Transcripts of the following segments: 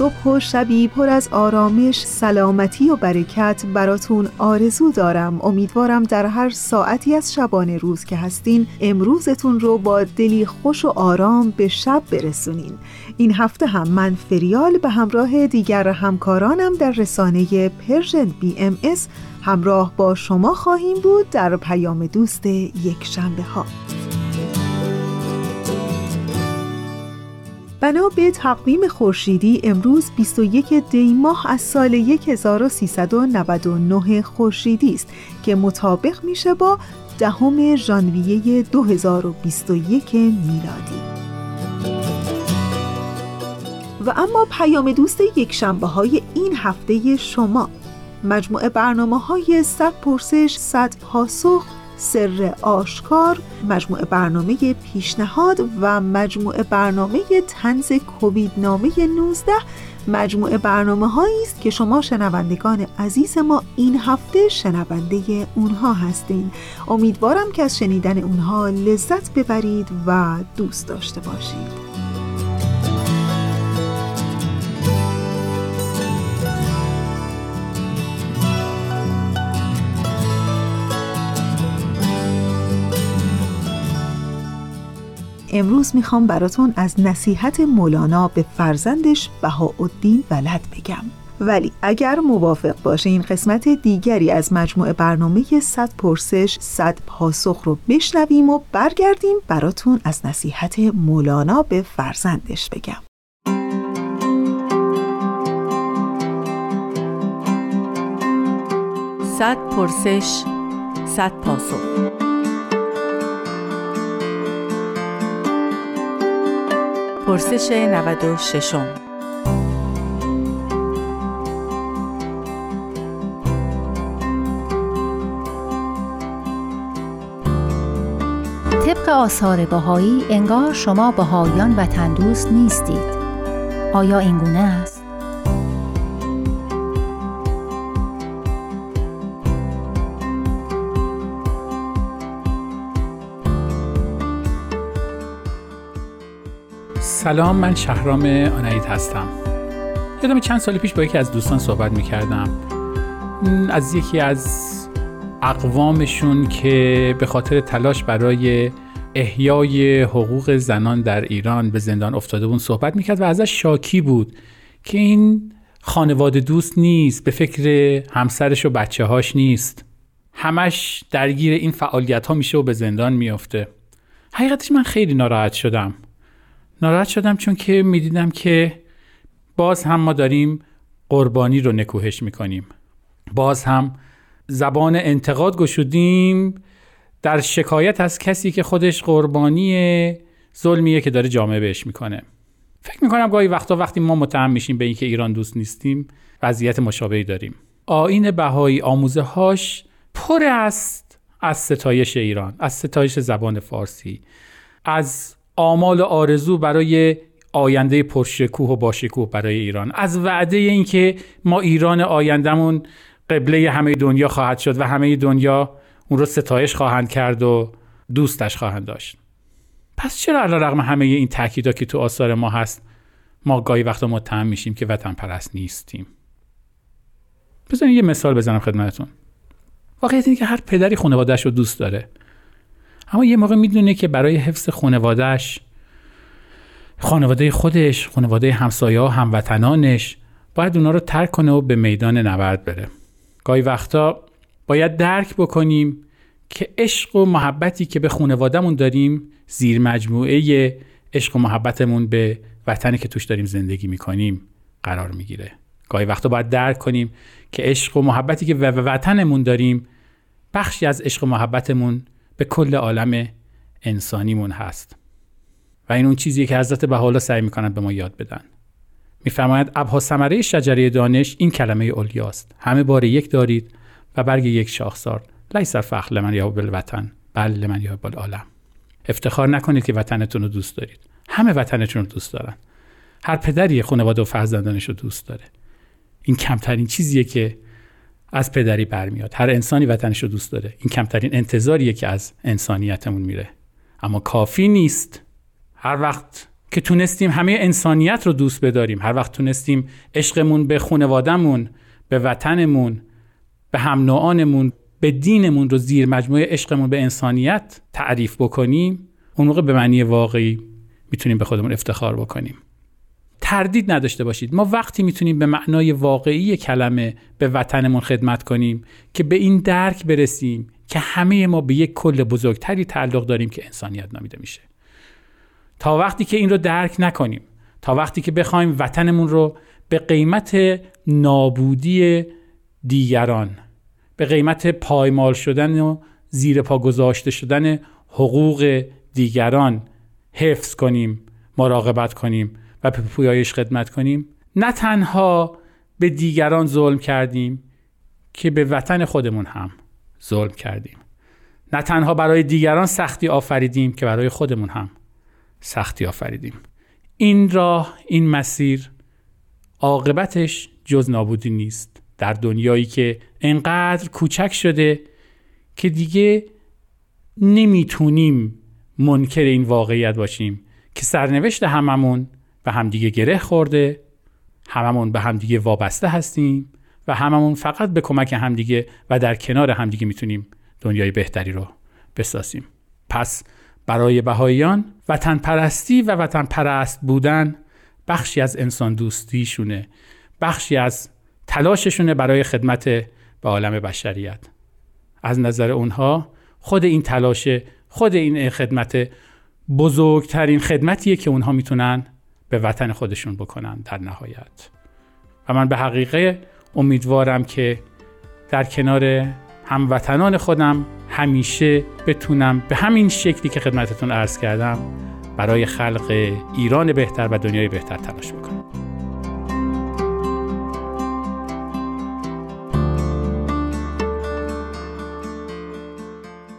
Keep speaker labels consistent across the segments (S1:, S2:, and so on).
S1: صبح و شبی پر از آرامش، سلامتی و برکت براتون آرزو دارم. امیدوارم در هر ساعتی از شبانه روز که هستین امروزتون رو با دلی خوش و آرام به شب برسونین. این هفته هم من فریال به همراه دیگر همکارانم در رسانه Persian BMS همراه با شما خواهیم بود در پیام دوست یک شنبه ها بنا به تقویم خورشیدی امروز 21 دی ماه از سال 1399 خورشیدی است که مطابق میشه با دهم ژانویه 2021 میلادی. و اما پیام دوست یک شنبه های این هفته شما. مجموعه برنامه های صد پرسش صد پاسخ سر آشکار مجموعه برنامه پیشنهاد و مجموعه برنامه تنز کووید نامه 19 مجموعه برنامه هایی است که شما شنوندگان عزیز ما این هفته شنونده اونها هستین. امیدوارم که از شنیدن اونها لذت ببرید و دوست داشته باشید. امروز می‌خوام براتون از نصیحت مولانا به فرزندش بهاءالدین ولد بگم. ولی اگر موافق باشین قسمت دیگری از مجموعه برنامه 100 پرسش 100 پاسخ رو بشنویم و برگردیم براتون از نصیحت مولانا به فرزندش بگم.
S2: صد پرسش صد پاسخ. پرسش 96
S3: طبق آثار بهایی انگار شما بهایان و تندوست نیستید آیا این گونه است؟
S4: سلام من شهرام آنایت هستم. یادم چند سال پیش با یکی از دوستان صحبت می‌کردم. از یکی از اقوامشون که به خاطر تلاش برای احیای حقوق زنان در ایران به زندان افتاده بود صحبت می‌کرد و ازش شاکی بود که این خانواده دوست نیست به فکر همسرش و بچه هاش نیست. همش درگیر این فعالیت ها میشه و به زندان میافته. حقیقتش من خیلی ناراحت شدم. ناراحت شدم چون که می‌دیدم که باز هم ما داریم قربانی رو نکوهش می‌کنیم. باز هم زبان انتقاد گشودیم در شکایت از کسی که خودش قربانی ظلمیه که داره جامعه بهش می‌کنه. فکر می‌کنم گاهی وقتا وقتی ما متهم میشیم به اینکه ایران دوست نیستیم وضعیت مشابهی داریم. آین بهایی آموزه هاش پر است از ستایش ایران از ستایش زبان فارسی از آمال و آرزو برای آینده پرشکوه و باشکوه برای ایران. از وعده اینکه ما ایران آیندهمون قبله همه دنیا خواهد شد و همه دنیا اون رو ستایش خواهند کرد و دوستش خواهند داشت. پس چرا علا رقم همه این تاکیدا که تو آثار ما هست ما گاهی وقتا متهم میشیم که وطن پرست نیستیم؟ بزنید یه مثال بزنم خدمتتون. واقعیت اینه که هر پدری خانوادهش رو دوست داره. اما یه موقع می‌دونه که برای حفظ خانوادهش خانواده خودش خانواده همسایه هموطنانش باید اونا رو ترک کنه و به میدان نبرد بره. گاهی وقتا باید درک بکنیم که عشق و محبتی که به خانوادهمون داریم زیر مجموعه عشق و محبتمون به وطنی که توش داریم زندگی می‌کنیم قرار می‌گیره. گاهی وقتا باید درک کنیم که عشق و محبتی که به وطنمون داریم بخشی از عشق و محبتمون به کل عالم انسانیمون هست. و این اون چیزیه که حضرت بحالا سعی می‌کنن به ما یاد بدن. میفرماید ابها ثمره شجره دانش این کلمه اولیاست همه بار یک دارید و برگ یک شاخسار. لیس فخر لمن یا بالوطن بل لمن یا بالعالم افتخار نکنید که وطنتون رو دوست دارید. همه وطنتون رو دوست دارن. هر پدری خانواده و فرزندانش رو دوست داره. این کمترین چیزیه که از پدری برمیاد. هر انسانی وطنش رو دوست داره. این کمترین انتظاریه که از انسانیتمون میره. اما کافی نیست. هر وقت که تونستیم همه انسانیت رو دوست بداریم هر وقت تونستیم عشقمون به خانوادهمون به وطنمون به هم نوعانمون به دینمون رو زیر مجموعه عشقمون به انسانیت تعریف بکنیم اون موقع به معنی واقعی می‌تونیم به خودمون افتخار بکنیم. تردید نداشته باشید. ما وقتی می‌تونیم به معنای واقعی کلمه به وطنمون خدمت کنیم که به این درک برسیم که همه ما به یک کل بزرگتری تعلق داریم که انسانیت نامیده میشه. تا وقتی که این رو درک نکنیم تا وقتی که بخوایم وطنمون رو به قیمت نابودی دیگران به قیمت پایمال شدن و زیر پا گذاشته شدن حقوق دیگران حفظ کنیم مراقبت کنیم و به پویایش خدمت کنیم. نه تنها به دیگران ظلم کردیم که به وطن خودمون هم ظلم کردیم. نه تنها برای دیگران سختی آفریدیم که برای خودمون هم سختی آفریدیم. این راه این مسیر عاقبتش جز نابودی نیست. در دنیایی که انقدر کوچک شده که دیگه نمی‌تونیم منکر این واقعیت باشیم که سرنوشت هممون به همدیگه گره خورده هممون به همدیگه وابسته هستیم و هممون فقط به کمک همدیگه و در کنار همدیگه می‌تونیم دنیای بهتری رو بسازیم. پس برای بهاییان وطن پرستی و وطن پرست بودن بخشی از انسان دوستیشونه بخشی از تلاششونه برای خدمت به عالم بشریت. از نظر اونها خود این تلاش خود این خدمت بزرگترین خدمتیه که اونها می‌تونن به وطن خودشون بکنن در نهایت. و من به حقیقه امیدوارم که در کنار هموطنان خودم همیشه بتونم به همین شکلی که خدمتتون عرض کردم برای خلق ایران بهتر و دنیای بهتر تلاش بکنم.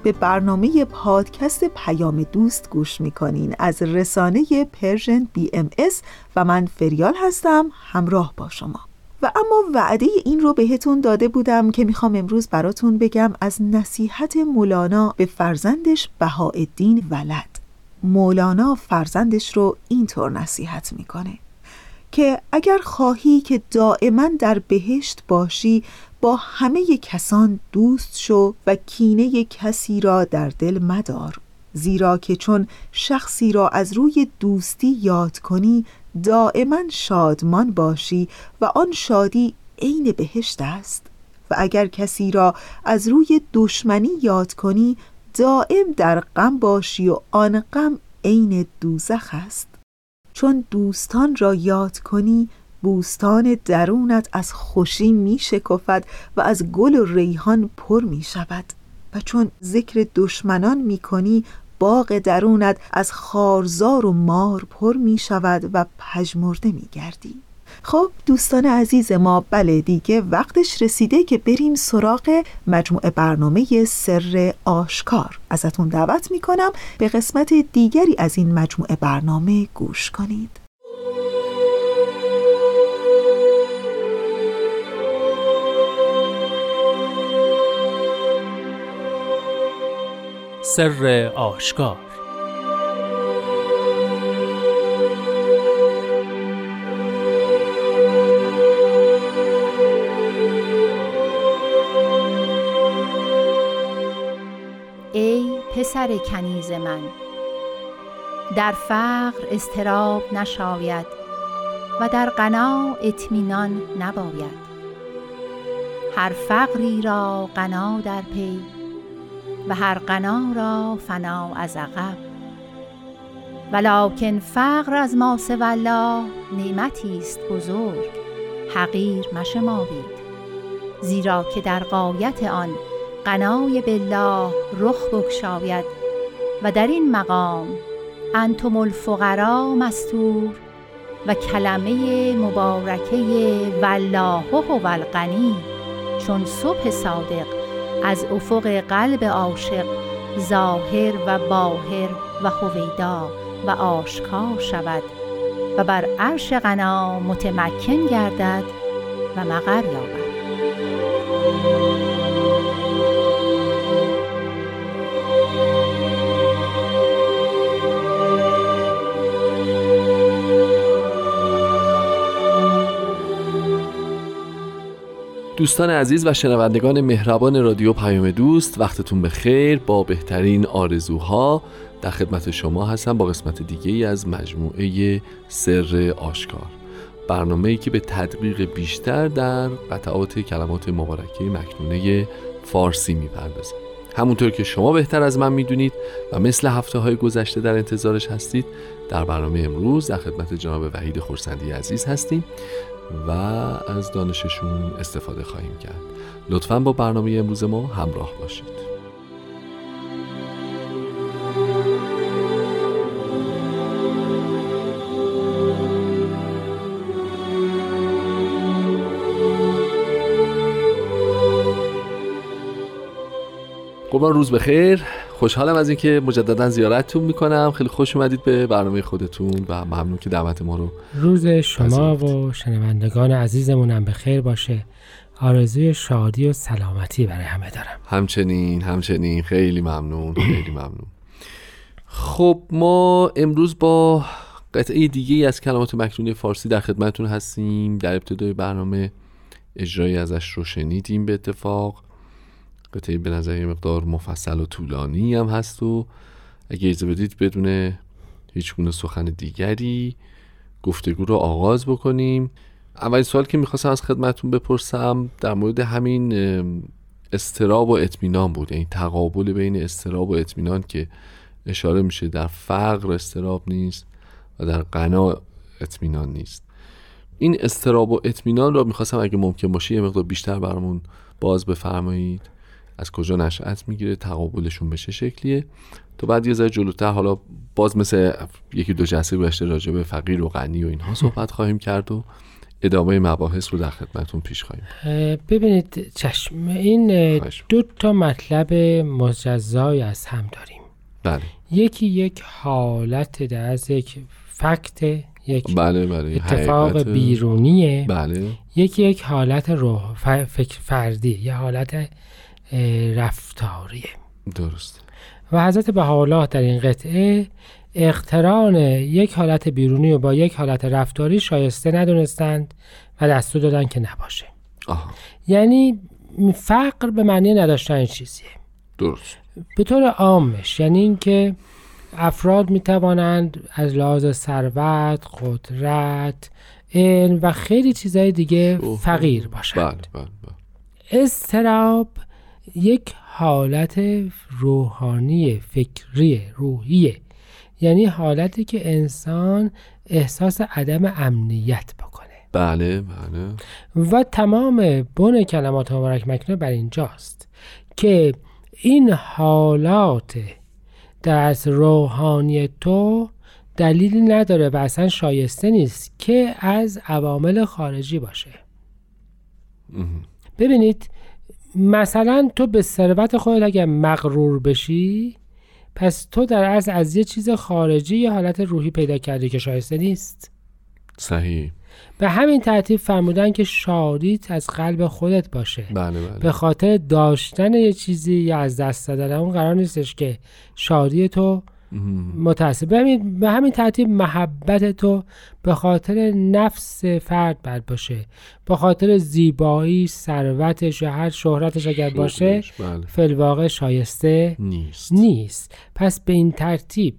S1: به برنامه پادکست پیام دوست گوش می‌کنین. از رسانه Persian BMS و من فریال هستم همراه با شما. و اما وعده این رو بهتون داده بودم که می‌خوام امروز براتون بگم از نصیحت مولانا به فرزندش بهاءالدین ولد. مولانا فرزندش رو اینطور نصیحت می‌کنه که اگر خواهی که دائما در بهشت باشی با همه کسان دوست شو و کینه کسی را در دل مدار. زیرا که چون شخصی را از روی دوستی یاد کنی دائما شادمان باشی و آن شادی عین بهشت است. و اگر کسی را از روی دشمنی یاد کنی دائم در غم باشی و آن غم عین دوزخ است. چون دوستان را یاد کنی بوستان درونت از خوشی می شکفد و از گل و ریحان پر می شود. و چون ذکر دشمنان می کنی باغ درونت از خارزار و مار پر می شود و پژمرده می گردی. خب دوستان عزیز ما بله دیگه وقتش رسیده که بریم سراغ مجموعه برنامه سر آشکار. ازتون دعوت می کنم به قسمت دیگری از این مجموعه برنامه گوش کنید.
S4: سر آشکار.
S3: ای پسر کنیز من در فقر استراب نشاید و در غنا اطمینان نباید. هر فقری را غنا در پی و هر غنا را فنا از عقب. ولکن فقر از ما والله نعمتی است بزرگ حقیر مشمارید. زیرا که در قایت آن قنای بالله رخ بگشاید و در این مقام انتم الفقرا مستور و کلمه مبارکه والله و الغنی چون صبح صادق از افق قلب عاشق ظاهر و باهر و هویدا و آشکار شود و بر عرش غنا متمکن گردد و مقر یابد.
S5: دوستان عزیز و شنوندگان مهربان رادیو پیام دوست وقتتون بخیر. با بهترین آرزوها در خدمت شما هستم با قسمت دیگه ای از مجموعه سر آشکار. برنامه ای که به تدقیق بیشتر در قطعات کلمات مبارکه مکنونه فارسی می‌پردازه همونطور که شما بهتر از من می‌دونید و مثل هفته های گذشته در انتظارش هستید در برنامه امروز در خدمت جناب وحید خورسندی عزیز هستیم و از دانششون استفاده خواهیم کرد. لطفا با برنامه امروز ما همراه باشید. قربان روز بخیر. خوشحالم از اینکه مجددا زیارتتون می‌کنم. خیلی خوش اومدید به برنامه خودتون و ممنون که دعوت ما رو
S6: روز شما و شنوندگان عزیزمونم به خیر باشه. آرزوی شادی و سلامتی برای همه دارم.
S5: همچنین همچنین. خیلی ممنون خیلی ممنون. خب ما امروز با قطعه دیگه از کلمات مکنون فارسی در خدمتون هستیم. در ابتدای برنامه اجرای ازش رو شنیدیم به اتفاق. قطعه به نظر یه مقدار مفصل و طولانی هم هست و اگه اجازه بدید بدون هیچ گونه سخن دیگری گفتگو رو آغاز بکنیم. اولین سوال که می‌خواستم از خدمتون بپرسم در مورد همین استراب و اطمینان بود. این تقابل بین استراب و اطمینان که اشاره میشه در فقر استراب نیست و در غنا اطمینان نیست. این استراب و اطمینان رو می‌خواستم اگه ممکن باشه یه مقدار بیشتر برامون باز بفرمایید. از کجا نشأت می‌گیره تقابلشون به چه شکلیه. تو بعد یه ذره جلوتر حالا باز مثل یکی دو جلسه گذشته راجع به فقیر و غنی و اینها صحبت خواهیم کرد و ادامه مباحث رو در خدمتون پیش خواهیم.
S6: ببینید چشم این دو تا مطلب مجزای از هم داریم.
S5: بله.
S6: یکی یک حالت در از یک فکت یک
S5: بله بله
S6: اتفاق بیرونیه.
S5: بله.
S6: یکی یک حالت روح فکر فردی یه حالت رفتاریه.
S5: درست
S6: و حضرت بهاءالله در این قطعه اقتران یک حالت بیرونی و با یک حالت رفتاری شایسته ندونستند و دستور دادن که نباشه.
S5: آها.
S6: یعنی فقر به معنی نداشتن چیزیه.
S5: درست.
S6: به طور عامش یعنی اینکه افراد می توانند از لحاظ ثروت، قدرت، علم و خیلی چیزهای دیگه فقیر باشند.
S5: بله بله بله.
S6: استراب یک حالت روحانی فکری روحیه یعنی حالتی که انسان احساس عدم امنیت بکنه.
S5: بله بله.
S6: و تمام بن کلمات مبارک مکنه بر اینجاست که این حالات در از روحانی تو دلیلی نداره و اصلا شایسته نیست که از عوامل خارجی باشه. ببینید مثلا تو به ثروت خودت اگر مغرور بشی پس تو در از از یه چیز خارجی یه حالت روحی پیدا کردی که شایسته نیست.
S5: صحیح.
S6: به همین ترتیب فرمودن که شادیت از قلب خودت باشه.
S5: بله بله.
S6: به خاطر داشتن یه چیزی یا از دست دادن اون قرار نیستش که شادی تو متاسب به همین, به همین ترتیب محبت تو به خاطر نفس فرد بد باشه. به خاطر زیبایی ثروتش یا هر شهرتش اگر باشه
S5: بله.
S6: فلواقع شایسته
S5: نیست.
S6: نیست. پس به این ترتیب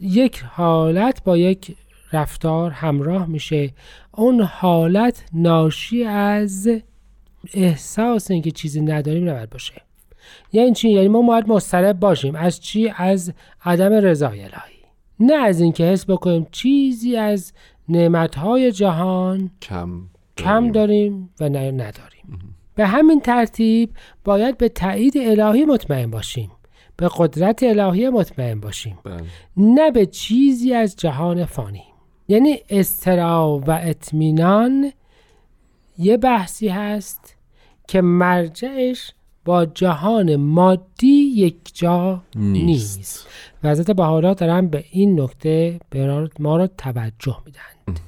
S6: یک حالت با یک رفتار همراه میشه. اون حالت ناشی از احساس اینکه چیزی نداریم نباید باشه. یعنی چی؟ یعنی ما باید مضطرب باشیم. از چی؟ از عدم رضای الهی. نه از اینکه حس بکنیم چیزی از نعمتهای جهان
S5: کم
S6: کم داریم. و نه نداریم. به همین ترتیب باید به تایید الهی مطمئن باشیم. به قدرت الهی مطمئن باشیم.
S5: بله.
S6: نه به چیزی از جهان فانی. یعنی استرا و اطمینان یه بحثی هست که مرجعش با جهان مادی یک جا
S5: نیست,
S6: نیست. و حضرت بهاءالله دارن به این نکته ما را توجه میدن.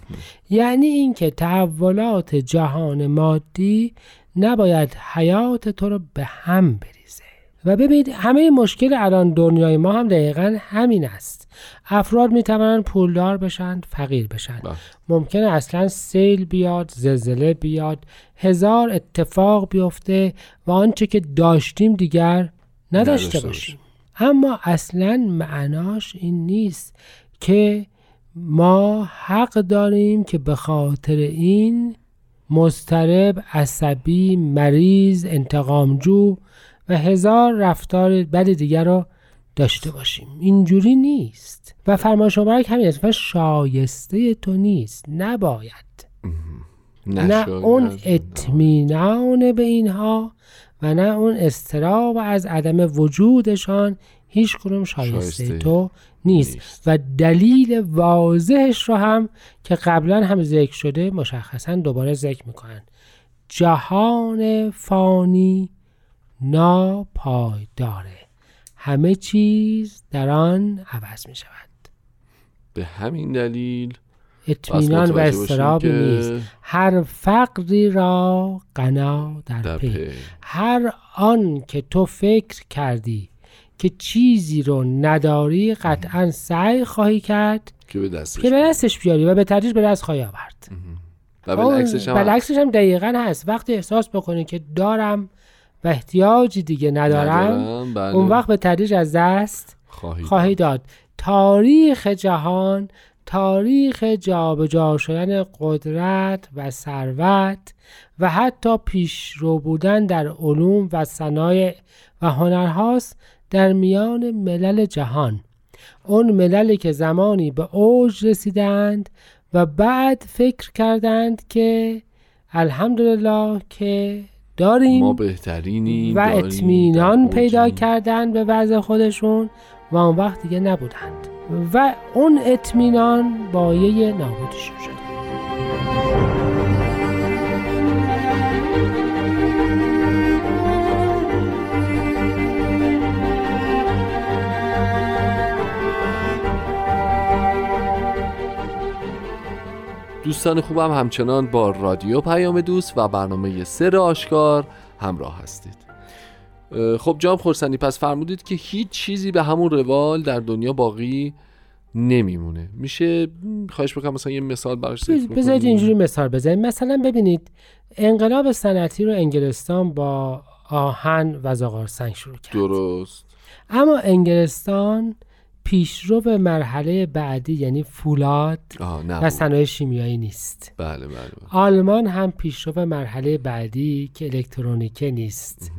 S6: یعنی اینکه تحولات جهان مادی نباید حیات تو رو به هم بریزه. و ببینید همه مشکل الان دنیای ما هم دقیقا همین است. افراد می توانند پولدار بشن فقیر بشن.
S5: بله.
S6: ممکنه اصلا سیل بیاد زلزله بیاد هزار اتفاق بیفته و آنچه که داشتیم دیگر نداشته
S5: نداشته
S6: باشیم. اما اصلا معناش این نیست که ما حق داریم که به خاطر این مضطرب عصبی مریض انتقامجو و هزار رفتار بد دیگر رو داشته باشیم. اینجوری نیست. و فرمان مبارک همین است. و شایسته تو نیست. نباید. نه. اون اطمینان به اینها و نه اون استراب از عدم وجودشان هیچ کنون شایسته,
S5: شایسته
S6: تو نیست.
S5: نیست.
S6: و دلیل واضحش رو هم که قبلا هم ذکر شده مشخصا دوباره ذکر می‌کنن. جهان فانی ناپایداره. همه چیز در آن عوض می شود.
S5: به همین دلیل
S6: اطمینان و
S5: که
S6: نیست. هر فقری را غنا در,
S5: در
S6: پی.
S5: پی.
S6: هر آن که تو فکر کردی که چیزی رو نداری قطعا سعی خواهی کرد
S5: که به دستش
S6: که به دستش بیاری و به تدریج به دست خواهی آورد.
S5: و بالعکسش هم
S6: هم دقیقا هست. وقتی احساس بکنی که دارم و احتیاجی دیگه ندارم.
S5: ندارم، بله.
S6: اون وقت به تدریج از دست
S5: خواهی
S6: خواهی داد. تاریخ جهان تاریخ جابجا شدن قدرت و ثروت و حتی پیشرو بودن در علوم و صنایع و هنرهاست در میان ملل جهان. اون مللی که زمانی به اوج رسیدند و بعد فکر کردند که الحمدلله که داریم
S5: ما بهترینی
S6: و اطمینان پیدا کردن به وضع خودشون و اون وقت دیگه نبودند. و اون اطمینان بایه نابودشون شد.
S5: دوستان خوبم همچنان با رادیو پیام دوست و برنامه سر آشکار همراه هستید. خب جام خورسندی پس فرمودید که هیچ چیزی به همون روال در دنیا باقی نمیمونه. میشه خواهش بکنم مثلا یه مثال براش
S6: بذارید؟ اینجوری مثال بزنیم. مثلا ببینید انقلاب صنعتی رو انگلستان با آهن و زغال سنگ شروع کرد.
S5: درست.
S6: اما انگلستان پیشرو به مرحله بعدی یعنی فولاد و صنایع شیمیایی نیست.
S5: بله بله, بله.
S6: آلمان هم پیشرو به مرحله بعدی که الکترونیکه نیست.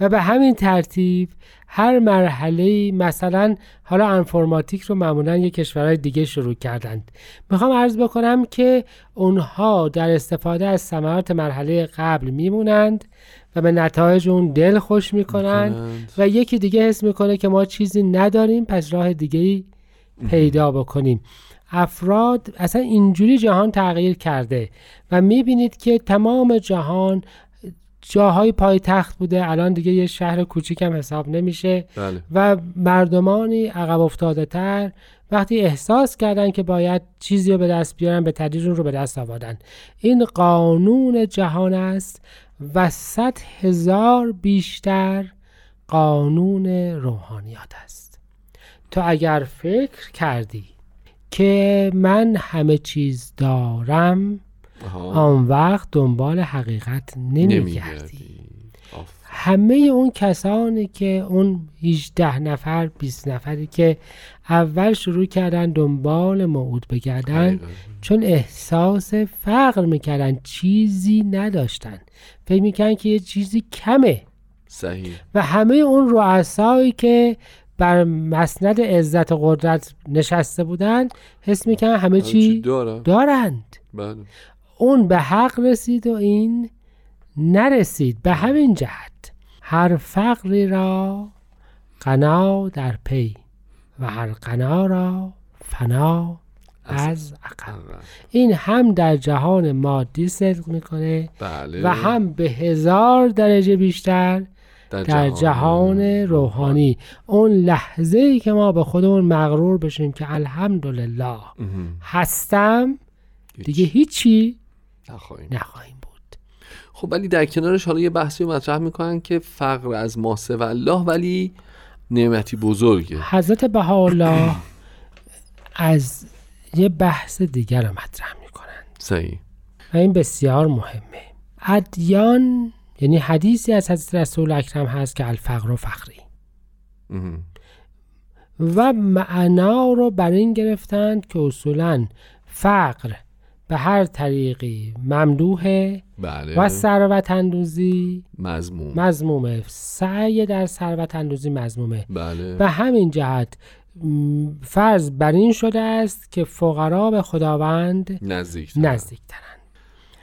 S6: و به همین ترتیب هر مرحله مثلا حالا انفرماتیک رو معمولا یه کشورهای دیگه شروع کردند. می‌خوام عرض بکنم که اونها در استفاده از ثمرات مرحله قبل میمونند و به نتایج اون دل خوش می‌کنند. و یکی دیگه حس می‌کنه که ما چیزی نداریم پس راه دیگه پیدا بکنیم. افراد اصلا اینجوری جهان تغییر کرده و می‌بینید که تمام جهان جاهای پای تخت بوده. الان دیگه یه شهر کوچیک هم حساب نمیشه.
S5: بله.
S6: و مردمانی عقب افتاده تر وقتی احساس کردن که باید چیزی رو به دست بیارن به تدریج رو به دست آوردن. این قانون جهان است و صد هزار بیشتر قانون روحانیات است تو اگر فکر کردی که من همه چیز دارم. آن وقت دنبال حقیقت نمیگردی. همه اون کسانی که اون 18 نفر 20 نفری که اول شروع کردن دنبال موعود بگردن. چون احساس فقر می‌کردن چیزی نداشتن. فکر می‌کردن که یه چیزی کمه.
S5: صحیح.
S6: و همه اون رؤسایی که بر مسند عزت و قدرت نشسته بودند حس می‌کنن همه چی دارند.
S5: بله.
S6: اون به حق رسید و این نرسید به همین جهت. هر فقری را قنا در پی و هر قنا را فنا از عقب. این هم در جهان مادی صدق می‌کنه
S5: بله.
S6: و هم به هزار درجه بیشتر در جهان روحانی. اون لحظه ای که ما به خودمون مغرور بشیم که الحمدلله. هستم دیگه هیچی
S5: نخواهیم.
S6: نخواهیم.
S5: خب ولی در کنارش حالا یه بحثی رو مطرح می‌کنن که فقر از ماسه و الله ولی نعمتی بزرگه.
S6: حضرت بهاءالله از یه بحث دیگر رو مطرح می‌کنن.
S5: صحیح.
S6: و این بسیار مهمه. ادیان یعنی حدیثی از حضرت رسول اکرم هست که الفقر و فقری.
S5: مهم.
S6: و معنا رو بر این گرفتند که اصولا فقر به هر طریقی ممدوحه
S5: بله.
S6: و ثروت اندوزی
S5: مضمون
S6: مزمومه سعی در ثروت اندوزی مزمومه
S5: بله.
S6: به همین جهت فرض بر این شده است که فقرا به خداوند
S5: نزدیک
S6: نزدیکترند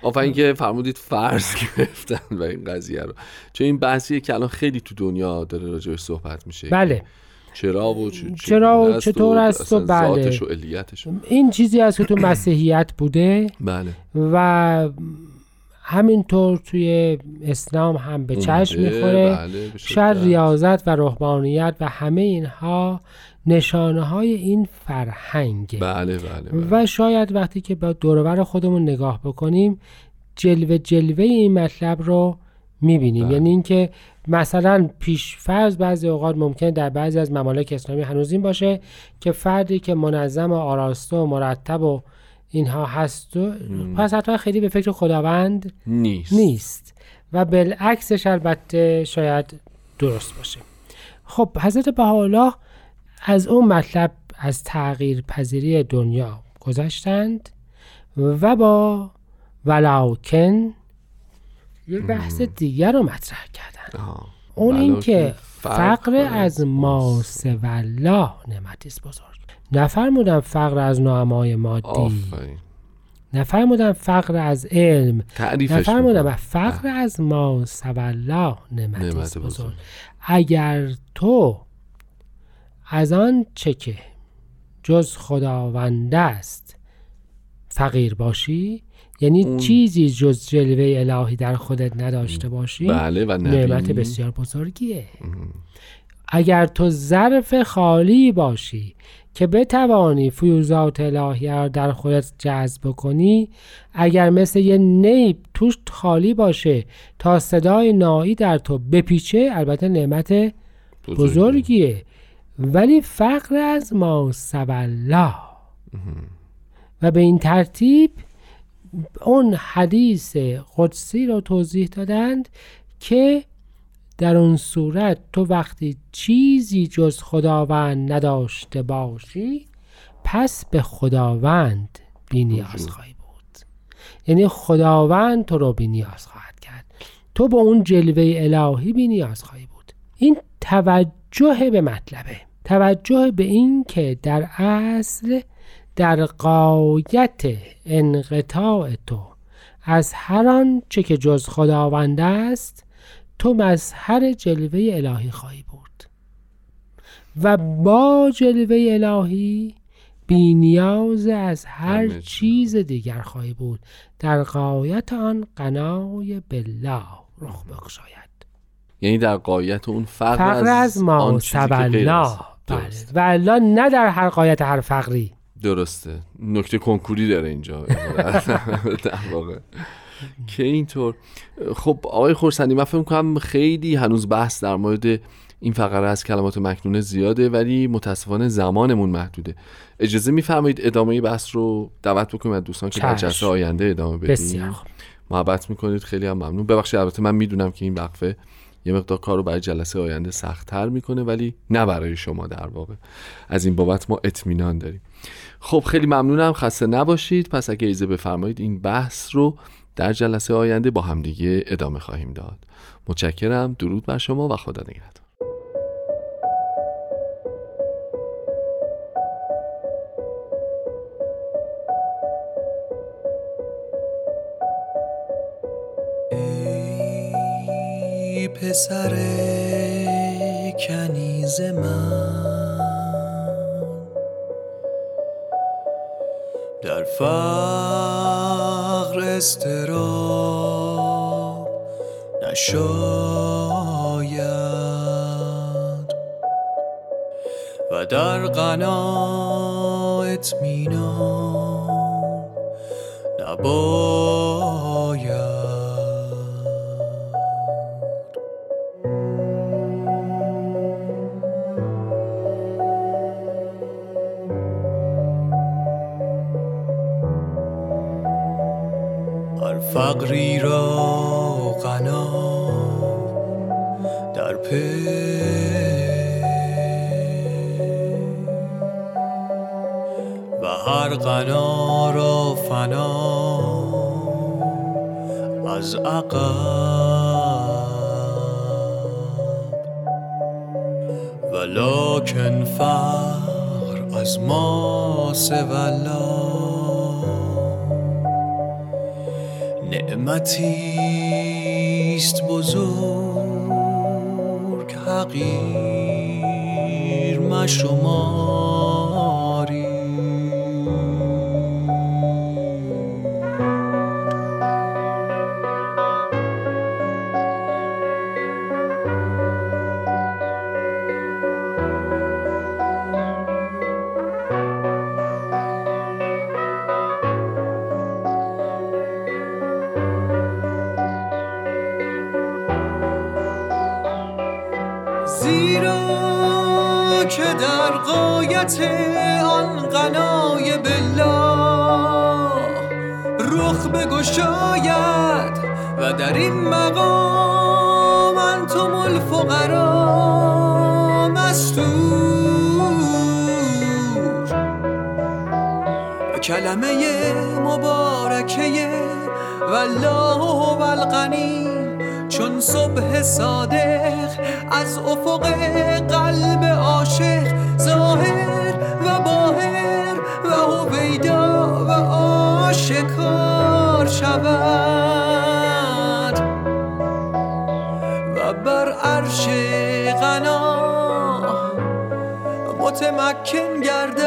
S5: آفرین که فرمودید فرض گرفتن و این قضیه رو. چون این بحثیه که الان خیلی تو دنیا داره راجعش صحبت میشه.
S6: بله.
S5: چرا و
S6: چرا و چطور است و بله.
S5: و
S6: این چیزی است که تو مسیحیت بوده
S5: بله
S6: و همینطور توی اسلام هم به چشم می‌خوره
S5: بله، شدت.
S6: ریاضت و رهبانیت و همه اینها نشانه های این فرهنگه
S5: بله بله, بله.
S6: و شاید وقتی که با دورور خودمون نگاه بکنیم جلوه جلوه این مطلب رو می‌بینیم
S5: بله.
S6: یعنی اینکه مثلا پیشفرض بعضی اوقات ممکنه در بعضی از ممالک اسلامی هنوز این باشه که فردی که منظم و آراسته و مرتب و اینها هست و پس حتما خیلی به فکر خداوند
S5: نیست.
S6: نیست. و بالعکسش البته شاید درست باشه. خب حضرت بهاءالله از اون مطلب از تغییر پذیری دنیا گذشتند و با ولاکن یه بحث دیگر رو مطرح کردن.
S5: آها.
S6: اون این
S5: ولاکن
S6: که فقر از ما سوالله نعمتی است بزرگ. نفرمودن فقر از نعمای مادی.
S5: آفرین.
S6: نفرمودن فقر از علم. نفرمودن
S5: می‌کنه.
S6: فقر از ما سوالله نعمتی
S5: نعمت
S6: است
S5: بزرگ.
S6: بزرگ. اگر تو از آن چه که جز خداوند است فقیر باشی یعنی
S5: اون-
S6: چیزی جز جلوه الهی در خودت نداشته باشی
S5: بله و
S6: نعمت
S5: نبینی.
S6: بسیار بزرگیه. اگر تو ظرف خالی باشی که بتوانی فیوزات الهی را در خودت جذب کنی اگر مثل یه نیب توش خالی باشه تا صدای نایی در تو بپیچه البته نعمت بزرگیه. ولی فقر از ما سوالله. و به این ترتیب اون حدیث قدسی رو توضیح دادند که در اون صورت تو وقتی چیزی جز خداوند نداشته باشی پس به خداوند بی نیاز خواهی بود. یعنی خداوند تو رو بی نیاز خواهد کرد. تو با اون جلوه الهی بی نیاز خواهی بود. این توجه به مطلبه. توجه به این که در اصل در قایت انقطاع تو از هر آنچه که جز خداوند است تو مظهر جلوه الهی خواهی بود و با جلوه الهی بی نیاز از هر. چیز دیگر خواهی بود در قایت آن قنای بالله رخ بگشاید
S5: یعنی در قایت اون فقر,
S6: فقر از ما
S5: غیر
S6: سبلا
S5: است.
S6: بله. و الا نه در هر قایت هر فقری
S5: درسته. نکته کنکوری داره اینجا. در واقع. که اینطور. خب آقای خورسندی من فکر کنم خیلی هنوز بحث در مورد این فقره از کلمات مکنونه زیاده ولی متاسفانه زمانمون محدوده. اجازه میفرمایید ادامه بحث رو دعوت بکنیم از دوستان که در. جلسه آینده ادامه بدیم.
S6: بسیار.
S5: محبت می‌کنید. خیلی هم ممنون. ببخشید البته من می‌دونم که این وقفه یه مقدار کار رو برای جلسه آینده سختتر می‌کنه ولی نه برای شما در واقع. از این بابت ما اطمینان داریم. خب خیلی ممنونم خسته نباشید. پس اگه ایزه بفرمایید این بحث رو در جلسه آینده با همدیگه ادامه خواهیم داد. متشکرم. درود بر شما و خدا نگهدار.
S7: پسر کنیز من. در فقر استراب نشاید. و در غنا اطمینان نباید فقری را غنا در پی. و هر غنا را فنا از عقب. ولکن فقر از ما سوالا نعمتی است بزرگ حقیر مشماری در قایت آن قنای بالله. رخ بگشاید و در این مقام انتم الفقرا مستور. و کلمه مبارکه والله هو الغنی. چون صبح صادق از افق قلب عاشق آشکار شود و بر عرش غنا متمکن گردد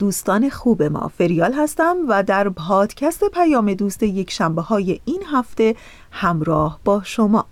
S1: دوستان خوب ما. فریال هستم و در پادکست پیام دوست یک شنبه های این هفته همراه با شما.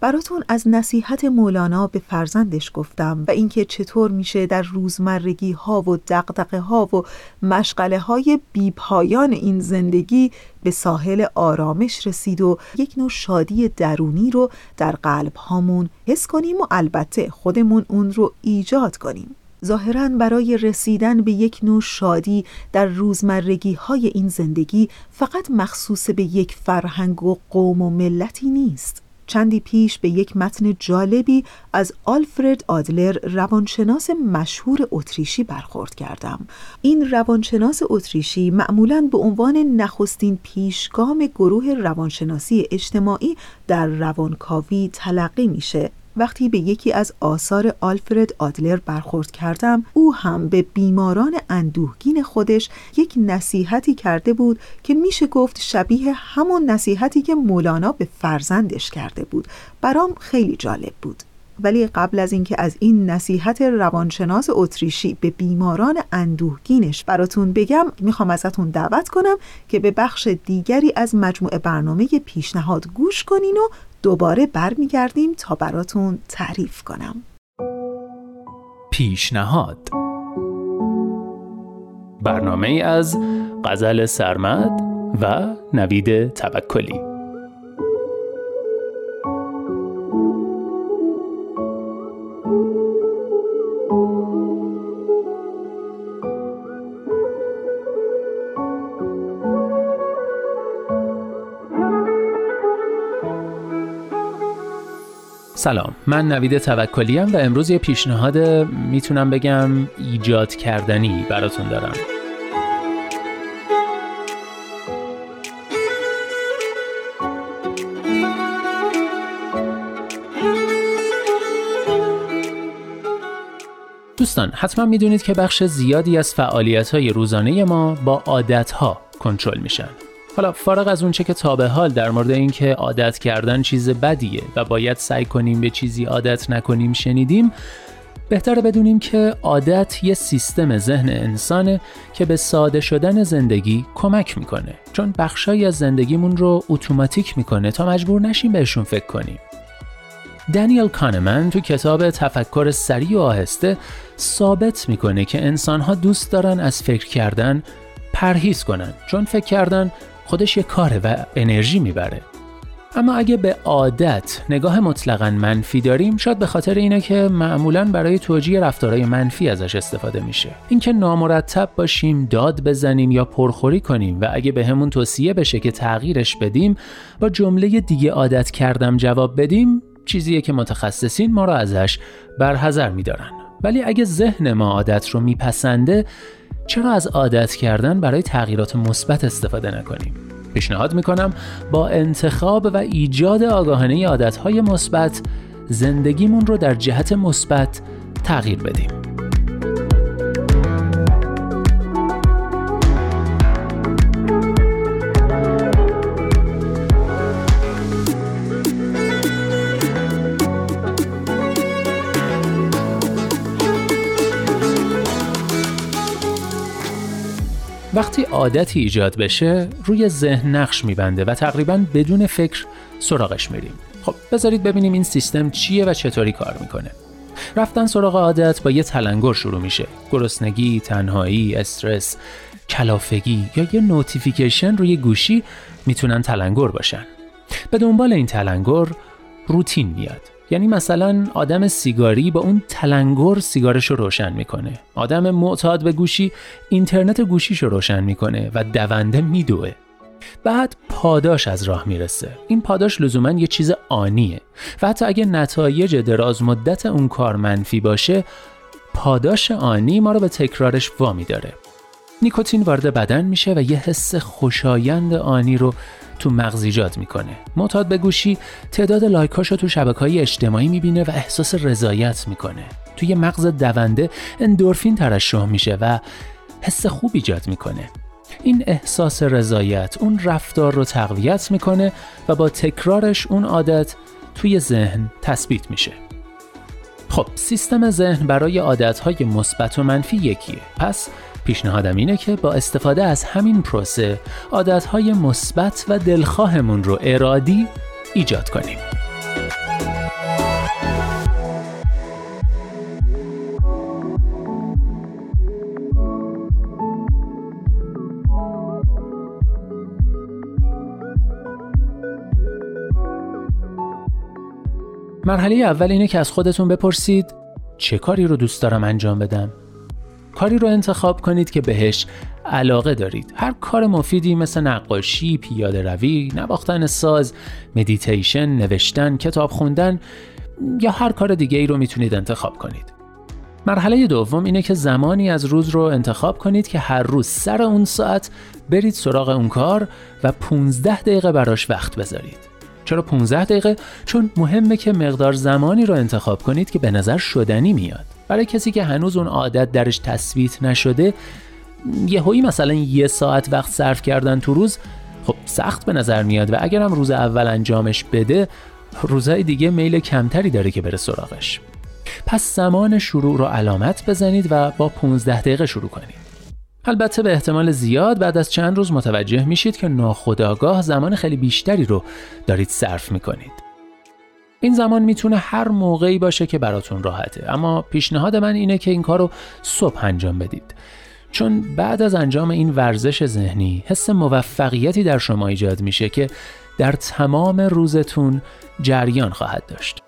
S1: براتون از نصیحت مولانا به فرزندش گفتم و اینکه چطور میشه در روزمرگی ها و دقدقه ها و مشغله های بیپایان این زندگی به ساحل آرامش رسید و یک نوع شادی درونی رو در قلب هامون حس کنیم و البته خودمون اون رو ایجاد کنیم. ظاهرا برای رسیدن به یک نوع شادی در روزمرگی های این زندگی فقط مخصوص به یک فرهنگ و قوم و ملتی نیست. چندی پیش به یک متن جالبی از آلفرد آدلر روانشناس مشهور اتریشی برخورد کردم. این روانشناس اتریشی معمولا به عنوان نخستین پیشگام گروه روانشناسی اجتماعی در روانکاوی تلقی میشه. وقتی به یکی از آثار آلفرد آدلر برخورد کردم او هم به بیماران اندوهگین خودش یک نصیحتی کرده بود که میشه گفت شبیه همون نصیحتی که مولانا به فرزندش کرده بود. برام خیلی جالب بود. ولی قبل از اینکه از این نصیحت روانشناس اتریشی به بیماران اندوهگینش براتون بگم می‌خوام ازتون دعوت کنم که به بخش دیگری از مجموعه برنامه پیشنهاد گوش کنین و دوباره برمیگردیم تا براتون تعریف کنم.
S8: پیشنهاد. برنامه از غزل سرمد و نوید توکلی. سلام. من نوید توکلی و امروز یه پیشنهاد می‌تونم بگم ایجاد کردنی براتون دارم. دوستان حتما می‌دونید که بخش زیادی از فعالیت های روزانه ما با عادت ها کنترل میشن. حالا فارغ از اونچه که تا به حال در مورد اینکه عادت کردن چیز بدیه و باید سعی کنیم به چیزی عادت نکنیم شنیدیم بهتره بدونیم که عادت یه سیستم ذهن انسانه که به ساده شدن زندگی کمک می‌کنه. چون بخشایی از زندگیمون رو اتوماتیک می‌کنه تا مجبور نشیم بهشون فکر کنیم. دانیل کانمن تو کتاب تفکر سریع و آهسته ثابت می‌کنه که انسانها دوست دارن از فکر کردن پرهیز کنن. چون فکر کردن خودش یه کاره و انرژی می‌بره. اما اگه به عادت نگاه مطلقا منفی داریم شاید به خاطر اینه که معمولا برای توجیه رفتارهای منفی ازش استفاده میشه. اینکه نامرتب باشیم داد بزنیم یا پرخوری کنیم و اگه به همون توصیه بشه که تغییرش بدیم با جمله دیگه عادت کردم جواب بدیم چیزیه که متخصصین ما را ازش برحذر میدارن. ولی اگه ذهن ما عادت رو میپسنده چرا از عادت کردن برای تغییرات مثبت استفاده نکنیم؟ پیشنهاد می‌کنم با انتخاب و ایجاد آگاهانه عادتهای مثبت زندگیمون رو در جهت مثبت تغییر بدیم. وقتی عادتی ایجاد بشه روی ذهن نقش میبنده و تقریبا بدون فکر سراغش میریم. خب بذارید ببینیم این سیستم چیه و چطوری کار می‌کنه. رفتن سراغ عادت با یه تلنگر شروع میشه. گرسنگی تنهایی استرس کلافگی یا یه notification روی گوشی می‌تونن تلنگر باشن. به دنبال این تلنگر روتین میاد. یعنی مثلا آدم سیگاری با اون تلنگر سیگارش رو روشن می‌کنه. آدم معتاد به گوشی اینترنت گوشیش رو روشن می‌کنه و دونده میدوه. بعد پاداش از راه می‌رسه. این پاداش لزوما یه چیز آنیه. و حتی اگه نتایج دراز مدت اون کار منفی باشه پاداش آنی ما رو به تکرارش وامی داره نیکوتین وارد بدن میشه و یه حس خوشایند آنی رو تو مغز ایجاد می‌کنه. معتاد به گوشی تعداد لایکاش رو تو شبکه های اجتماعی می‌بینه و احساس رضایت می‌کنه. توی مغز دونده اندورفین ترشح میشه و حس خوب ایجاد می‌کنه. این احساس رضایت اون رفتار رو تقویت می‌کنه و با تکرارش اون عادت توی ذهن تثبیت میشه. خب سیستم ذهن برای عادتهای مثبت و منفی یکیه. پس پیشنهادم اینه که با استفاده از همین پروسه عادتهای مثبت و دلخواهمون رو ارادی ایجاد کنیم. مرحله اول اینه که از خودتون بپرسید چه کاری رو دوست دارم انجام بدم؟ کاری رو انتخاب کنید که بهش علاقه دارید. هر کار مفیدی مثل نقاشی، پیاده روی، نواختن ساز، مدیتیشن، نوشتن، کتاب خوندن یا هر کار دیگه ای رو می‌تونید انتخاب کنید. مرحله دوم اینه که زمانی از روز رو انتخاب کنید که هر روز سر اون ساعت برید سراغ اون کار و 15 دقیقه براش وقت بذارید. چرا 15 دقیقه؟ چون مهمه که مقدار زمانی رو انتخاب کنید که به نظر شدنی میاد. برای کسی که هنوز اون عادت درش تثبیت نشده یه هایی مثلا یه ساعت وقت صرف کردن تو روز خب سخت به نظر میاد و اگرم روز اول انجامش بده روزهای دیگه میل کمتری داره که بره سراغش. پس زمان شروع رو علامت بزنید و با 15 دقیقه شروع کنید. البته به احتمال زیاد بعد از چند روز متوجه میشید که ناخودآگاه زمان خیلی بیشتری رو دارید صرف می‌کنید. این زمان می‌تونه هر موقعی باشه که براتون راحته اما پیشنهاد من اینه که این کار رو صبح انجام بدید. چون بعد از انجام این ورزش ذهنی حس موفقیتی در شما ایجاد میشه که در تمام روزتون جریان خواهد داشت.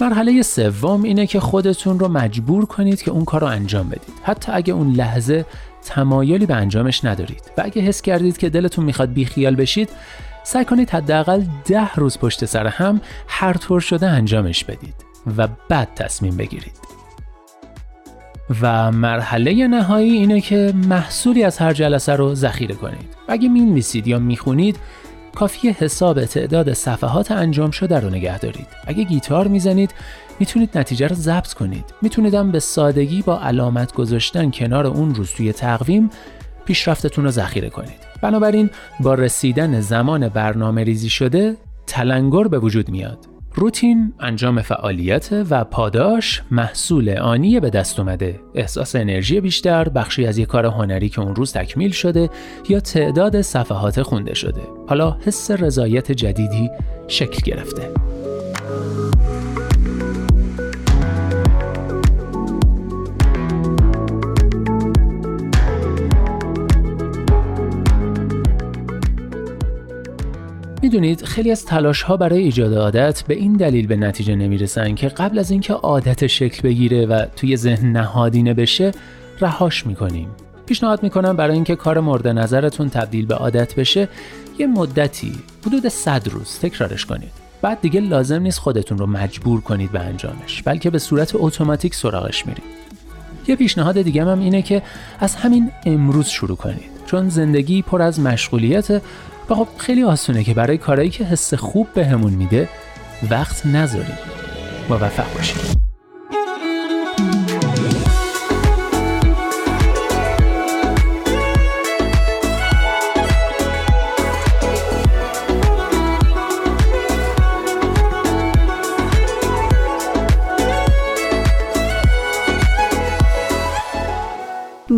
S8: مرحله سوم اینه که خودتون رو مجبور کنید که اون کار رو انجام بدید. حتی اگه اون لحظه تمایلی به انجامش ندارید. و اگه حس کردید که دلتون می‌خواد بیخیال بشید سعی کنید حداقل ده روز پشت سر هم هر طور شده انجامش بدید و بعد تصمیم بگیرید. و مرحله نهایی اینه که محصولی از هر جلسه رو ذخیره کنید. اگه می‌نویسید یا می‌خونید کافی حساب تعداد صفحات انجام شده رو نگه دارید. اگه گیتار می‌زنید می‌تونید نتیجه رو ضبط کنید. می‌تونید هم به سادگی با علامت گذاشتن کنار اون روز توی تقویم پیشرفتتون رو ذخیره کنید. بنابراین با رسیدن زمان برنامه ریزی شده تلنگر به وجود میاد. روتین انجام فعالیت و پاداش محصول آنی به دست اومده. احساس انرژی بیشتر بخشی از یک کار هنری که اون روز تکمیل شده یا تعداد صفحات خونده شده. حالا حس رضایت جدیدی شکل گرفته. می‌دونید خیلی از تلاش ها برای ایجاد عادت به این دلیل به نتیجه نمی‌رسن که قبل از اینکه عادت شکل بگیره و توی ذهن نهادینه بشه رهاش می‌کنیم. پیشنهاد می‌کنم برای اینکه کار مورد نظرتون تبدیل به عادت بشه یه مدتی حدود 100 روز تکرارش کنید. بعد دیگه لازم نیست خودتون رو مجبور کنید به انجامش بلکه به صورت اتوماتیک سراغش میرید. یه پیشنهاد دیگه هم اینه که از همین امروز شروع کنید چون زندگی پر از مشغولیت و خب خیلی آسونه که برای کارهایی که حس خوب بهمون میده وقت نذاریم. موفق باشید.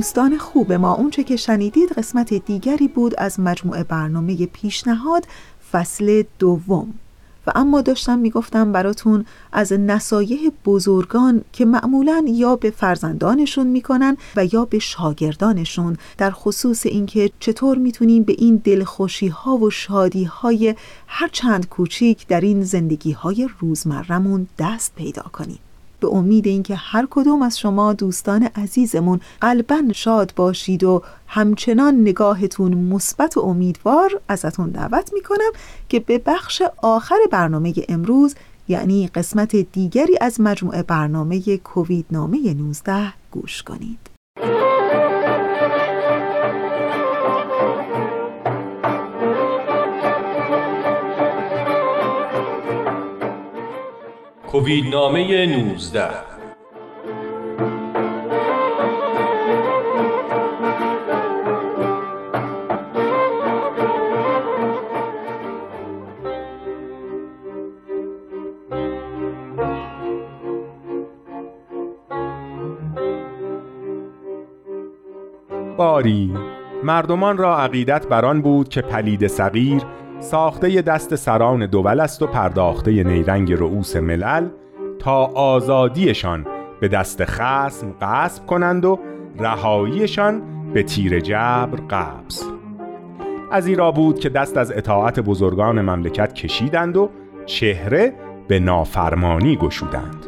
S1: دوستان خوب ما. اونچه که شنیدید قسمت دیگری بود از مجموعه برنامه پیشنهاد فصل دوم. و اما داشتم می‌گفتم براتون از نصایح بزرگان که معمولا یا به فرزندانشون می‌کنن و یا به شاگردانشون در خصوص اینکه چطور می‌تونیم به این دلخوشی ها و شادی های هر چند کوچیک در این زندگی های روزمرمون دست پیدا کنیم. به امید اینکه هر کدوم از شما دوستان عزیزمون قلبا شاد باشید و همچنان نگاهتون مثبت و امیدوار ازتون دعوت می‌کنم که به بخش آخر برنامه امروز یعنی قسمت دیگری از مجموعه برنامه کووید نامه 19 گوش کنید.
S9: کوویدنامه 19
S10: باری. مردمان را عقیدت بران بود که پلید صغیر ساخته دست سران دول است و پرداخته نیرنگ رؤوس ملل تا آزادیشان به دست خسم قصب کنند و رهاییشان به تیر جبر قبض. از ایرا بود که دست از اطاعت بزرگان مملکت کشیدند و چهره به نافرمانی گشودند.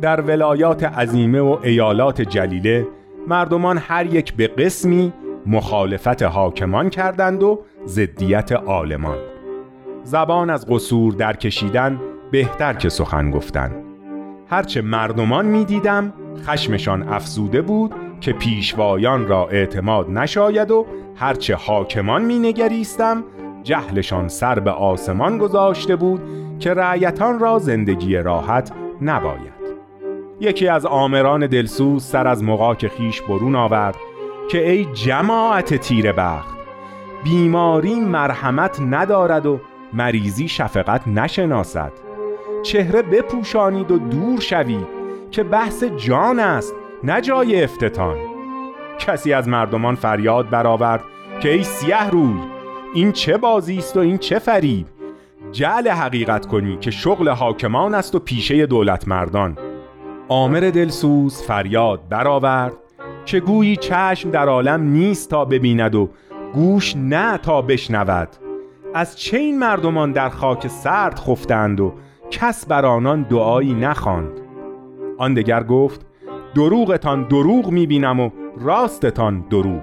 S10: در ولایات عظیمه و ایالات جلیله مردمان هر یک به قسمی مخالفت حاکمان کردند و ضدیت عالمان زبان از قصور در کشیدن بهتر که سخن گفتن. هرچه مردمان می دیدم خشمشان افزوده بود که پیشوایان را اعتماد نشاید و هرچه حاکمان می نگریستم جهلشان سر به آسمان گذاشته بود که رعیتان را زندگی راحت نباید. یکی از آمران دلسوز سر از مقاک خیش برون آورد که ای جماعت تیر بخت بیماری مرحمت ندارد و مریضی شفقت نشناسد. چهره بپوشانید و دور شوید که بحث جان است نه جای افتتان. کسی از مردمان فریاد برآورد که ای سیه روی این چه بازی است و این چه فریب؟ جعل حقیقت کنی که شغل حاکمان است و پیشه دولت مردان. آمر دلسوز فریاد برآورد که گویی چشم در عالم نیست تا ببیند و گوش نه تا بشنود. از چه این مردمان در خاک سرد خفتند و کس بر آنان دعایی نخواند. آن دگر گفت دروغتان دروغ می‌بینم و راستتان دروغ.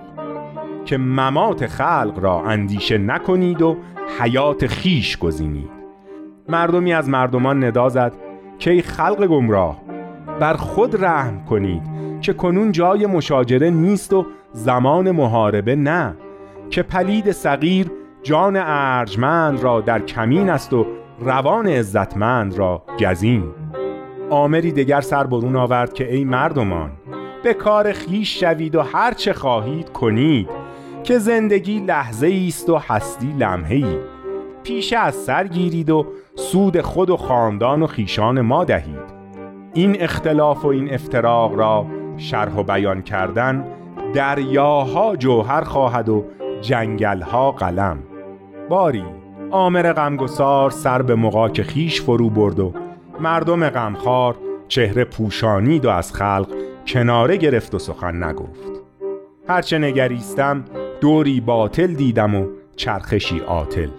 S10: که ممات خلق را اندیشه نکنید و حیات خیش گزینید. مردمی از مردمان ندا زد که ای خلق گمراه بر خود رحم کنید که کنون جای مشاجره نیست و زمان محاربه نه. که پلید صغیر جان ارجمند را در کمین است و روان عزتمند را گزین. آمری دگر سر برون آورد که ای مردمان به کار خیش شوید و هر چه خواهید کنید که زندگی لحظه است و هستی لمحه ای پیش از سر گیرید و سود خود و خاندان و خیشان ما دهید. این اختلاف و این افتراق را شرح و بیان کردن دریاها جوهر خواهد و جنگلها قلم. باری آمر غمگسار سر به مقاک خیش فرو برد و مردم غمخوار چهره پوشانید و از خلق کناره گرفت و سخن نگفت. هرچه نگریستم دوری باطل دیدم و چرخشی عاطل.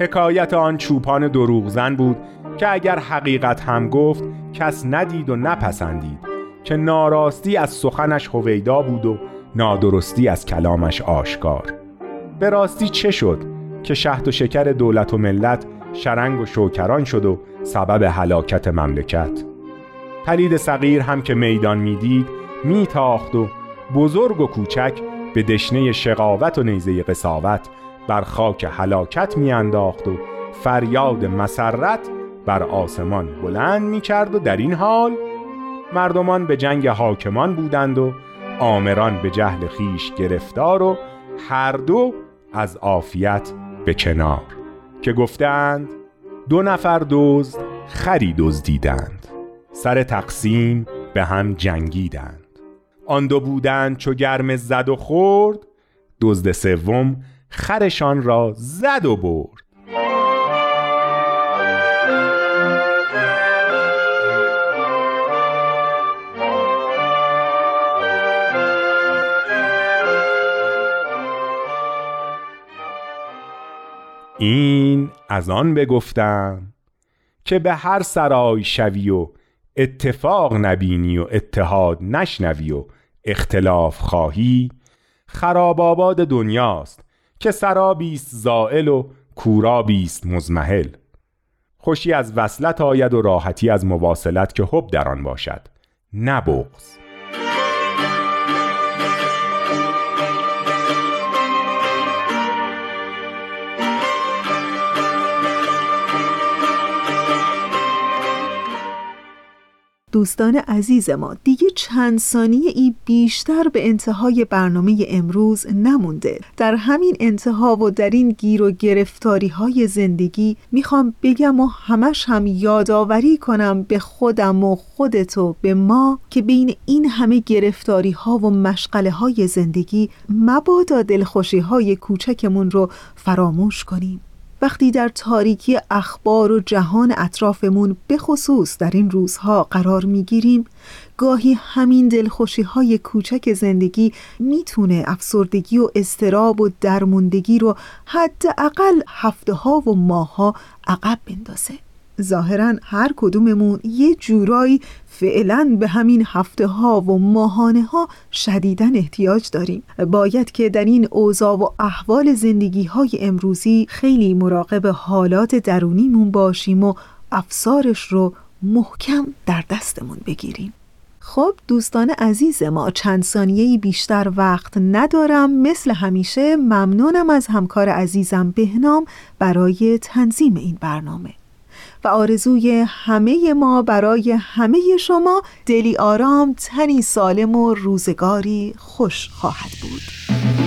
S10: حکایت آن چوپان دروغزن بود که اگر حقیقت هم گفت کس ندید و نپسندید که ناراستی از سخنش هویدا بود و نادرستی از کلامش آشکار. به راستی چه شد که شهد و شکر دولت و ملت شرنگ و شوکران شد و سبب هلاکت مملکت؟ پلید صغیر هم که میدان می‌دید میتاخت و بزرگ و کوچک به دشنه شقاوت و نیزه قصاوت بر خاک هلاکت میانداخت و فریاد مسرت بر آسمان بلند می‌کرد و در این حال مردمان به جنگ حاکمان بودند و آمران به جهل خیش گرفتار و هر دو از عافیت به کنار که گفتند دو نفر دزد خری دزدیدند. سر تقسیم به هم جنگیدند. آن دو بودند چو گرم زد و خورد دزد سوم خرشان را زد و برد. این از آن بگفتم که به هر سرای شوی و اتفاق نبینی و اتحاد نشنوی و اختلاف خواهی خراب آباد دنیاست که سرابیست زائل و کورابیست مزمحل. خوشی از وصلت آید و راحتی از مواصلت که حب در آن باشد نه
S1: دوستان عزیز ما دیگه چند ثانیه ای بیشتر به انتهای برنامه امروز نمونده. در همین انتها و در این گیر و گرفتاری های زندگی می‌خوام بگم و همش هم یادآوری کنم به خودم و خودتو به ما که بین این همه گرفتاری ها و مشغله های زندگی مبادا دلخوشی های کوچکمون رو فراموش کنیم. وقتی در تاریکی اخبار و جهان اطرافمون به خصوص در این روزها قرار می‌گیریم گاهی همین دلخوشی های کوچک زندگی می‌تونه افسردگی و استراب و درموندگی رو حداقل هفته ها و ماه ها عقب بندازه. ظاهرا هر کدوممون یه جورایی فعلا به همین هفته ها و ماهانه ها شدیدن احتیاج داریم. باید که در این اوضاع و احوال زندگی های امروزی خیلی مراقب حالات درونیمون باشیم و افسارش رو محکم در دستمون بگیریم. خب دوستان عزیز ما چند ثانیه بیشتر وقت ندارم. مثل همیشه ممنونم از همکار عزیزم بهنام برای تنظیم این برنامه. و آرزوی همه ما برای همه شما دلی آرام تنی سالم و روزگاری خوش خواهد بود.